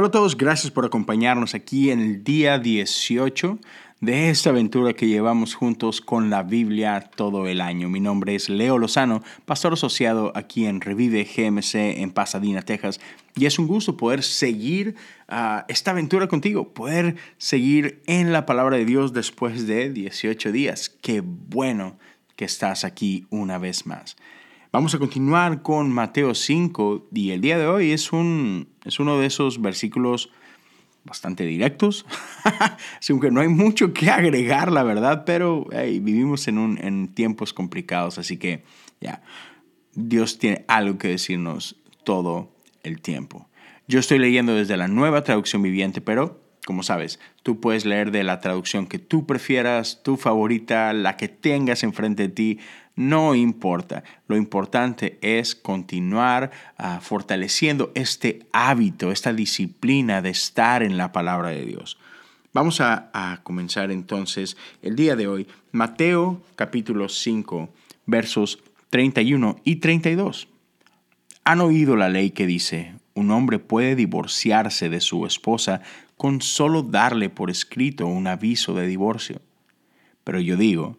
Hola a todos, gracias por acompañarnos aquí en el día 18 de esta aventura que llevamos juntos con la Biblia todo el año. Mi nombre es Leo Lozano, pastor asociado aquí en Revive GMC en Pasadena, Texas. Y es un gusto poder seguir ah, esta aventura contigo, poder seguir en la palabra de Dios después de 18 días. Qué bueno que estás aquí una vez más. Vamos a continuar con Mateo 5 y el día de hoy es, un, es uno de esos versículos bastante directos, aunque no hay mucho que agregar, la verdad, pero vivimos en, un, en tiempos complicados, así que ya, Dios tiene algo que decirnos todo el tiempo. Yo estoy leyendo desde la nueva traducción viviente, pero como sabes, tú puedes leer de la traducción que tú prefieras, tu favorita, la que tengas enfrente de ti no importa. Lo importante es continuar ah, fortaleciendo este hábito, esta disciplina de estar en la palabra de Dios. Vamos a, a comenzar entonces el día de hoy, Mateo capítulo 5, versos 31 y 32. Han oído la ley que dice, un hombre puede divorciarse de su esposa con solo darle por escrito un aviso de divorcio. Pero yo digo,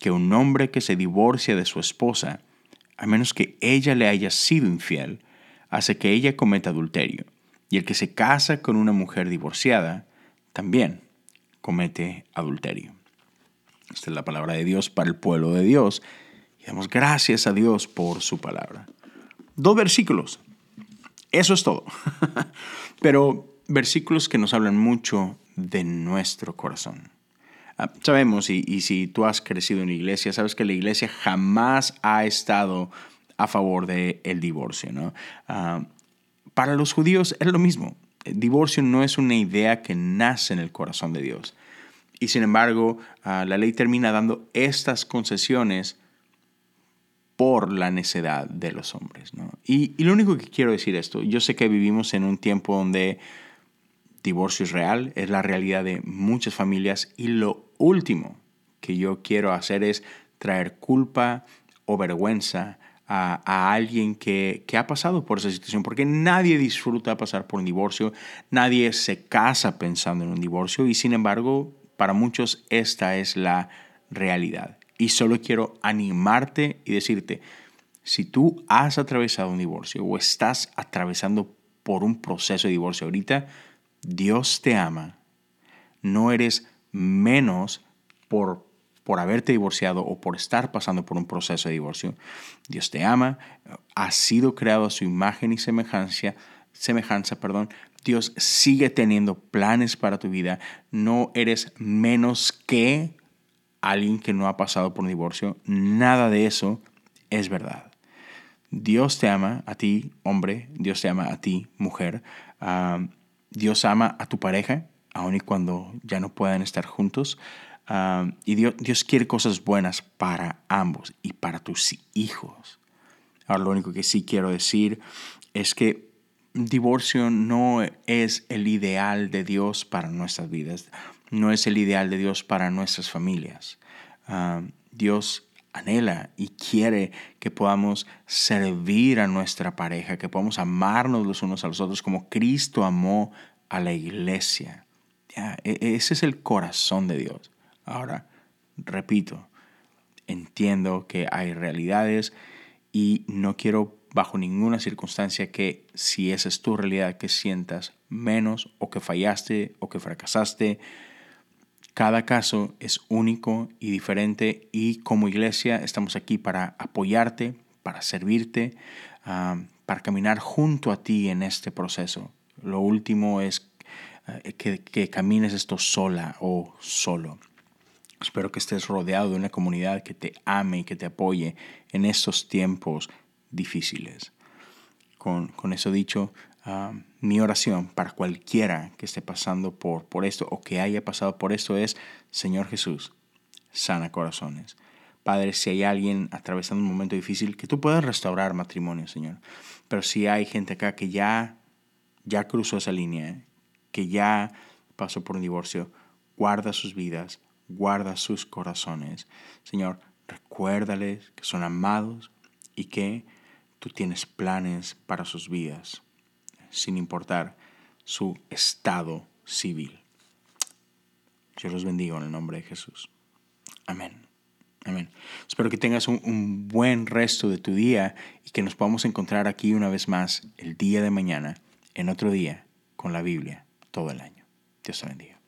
que un hombre que se divorcia de su esposa, a menos que ella le haya sido infiel, hace que ella cometa adulterio. Y el que se casa con una mujer divorciada, también comete adulterio. Esta es la palabra de Dios para el pueblo de Dios. Y damos gracias a Dios por su palabra. Dos versículos. Eso es todo. Pero versículos que nos hablan mucho de nuestro corazón. Ah, sabemos, y, si tú has crecido en la iglesia, sabes que la iglesia jamás ha estado a favor del el divorcio. ¿no? Ah, para los judíos es lo mismo. Divorcio no es una idea que nace en el corazón de Dios. Y sin embargo, ah, la ley termina dando estas concesiones por la necedad de los hombres. ¿no? Y, lo único que quiero decir esto, yo sé que vivimos en un tiempo donde divorcio es real, es la realidad de muchas familias y lo último que yo quiero hacer es traer culpa o vergüenza a, alguien que, ha pasado por esa situación, porque nadie disfruta pasar por un divorcio, nadie se casa pensando en un divorcio y sin embargo para muchos esta es la realidad. Y solo quiero animarte y decirte, si tú has atravesado un divorcio o estás atravesando por un proceso de divorcio ahorita, Dios te ama. No eres menos por, por haberte divorciado o por estar pasando por un proceso de divorcio. Dios te ama, has sido creado a su imagen y semejanza, semejanza, perdón. Dios sigue teniendo planes para tu vida. No eres menos que alguien que no ha pasado por divorcio. Nada de eso es verdad. Dios te ama a ti, hombre. Dios te ama a ti, mujer. Ah, Dios ama a tu pareja, aun y cuando ya no puedan estar juntos. Ah, y Dios, Dios quiere cosas buenas para ambos y para tus hijos. Ahora, lo único que sí quiero decir es que divorcio no es el ideal de Dios para nuestras vidas, no es el ideal de Dios para nuestras familias. Ah, Dios anhela y quiere que podamos servir a nuestra pareja, que podamos amarnos los unos a los otros como Cristo amó a la iglesia. E, ese es el corazón de Dios. Ahora, repito, entiendo que hay realidades y no quiero bajo ninguna circunstancia que si esa es tu realidad que sientas menos o que fallaste o que fracasaste cada caso es único y diferente y como iglesia estamos aquí para apoyarte, para servirte, ah, para caminar junto a ti en este proceso. Lo último es eh, que, que camines esto sola o solo. Espero que estés rodeado de una comunidad que te ame y que te apoye en estos tiempos difíciles. Con, con eso dicho, Ah, mi oración para cualquiera que esté pasando por, por esto o que haya pasado por esto es, Señor Jesús, sana corazones. Padre, si hay alguien atravesando un momento difícil, que tú puedas restaurar matrimonio, Señor. Pero si hay gente acá que ya, ya cruzó esa línea, que ya pasó por un divorcio, guarda sus vidas, guarda sus corazones. Señor, recuérdales que son amados y que tú tienes planes para sus vidas sin importar su estado civil. Yo los bendigo en el nombre de Jesús. Amén. Amén. Espero que tengas un, un, buen resto de tu día y que nos podamos encontrar aquí una vez más el día de mañana, en otro día, con la Biblia, todo el año. Dios te bendiga.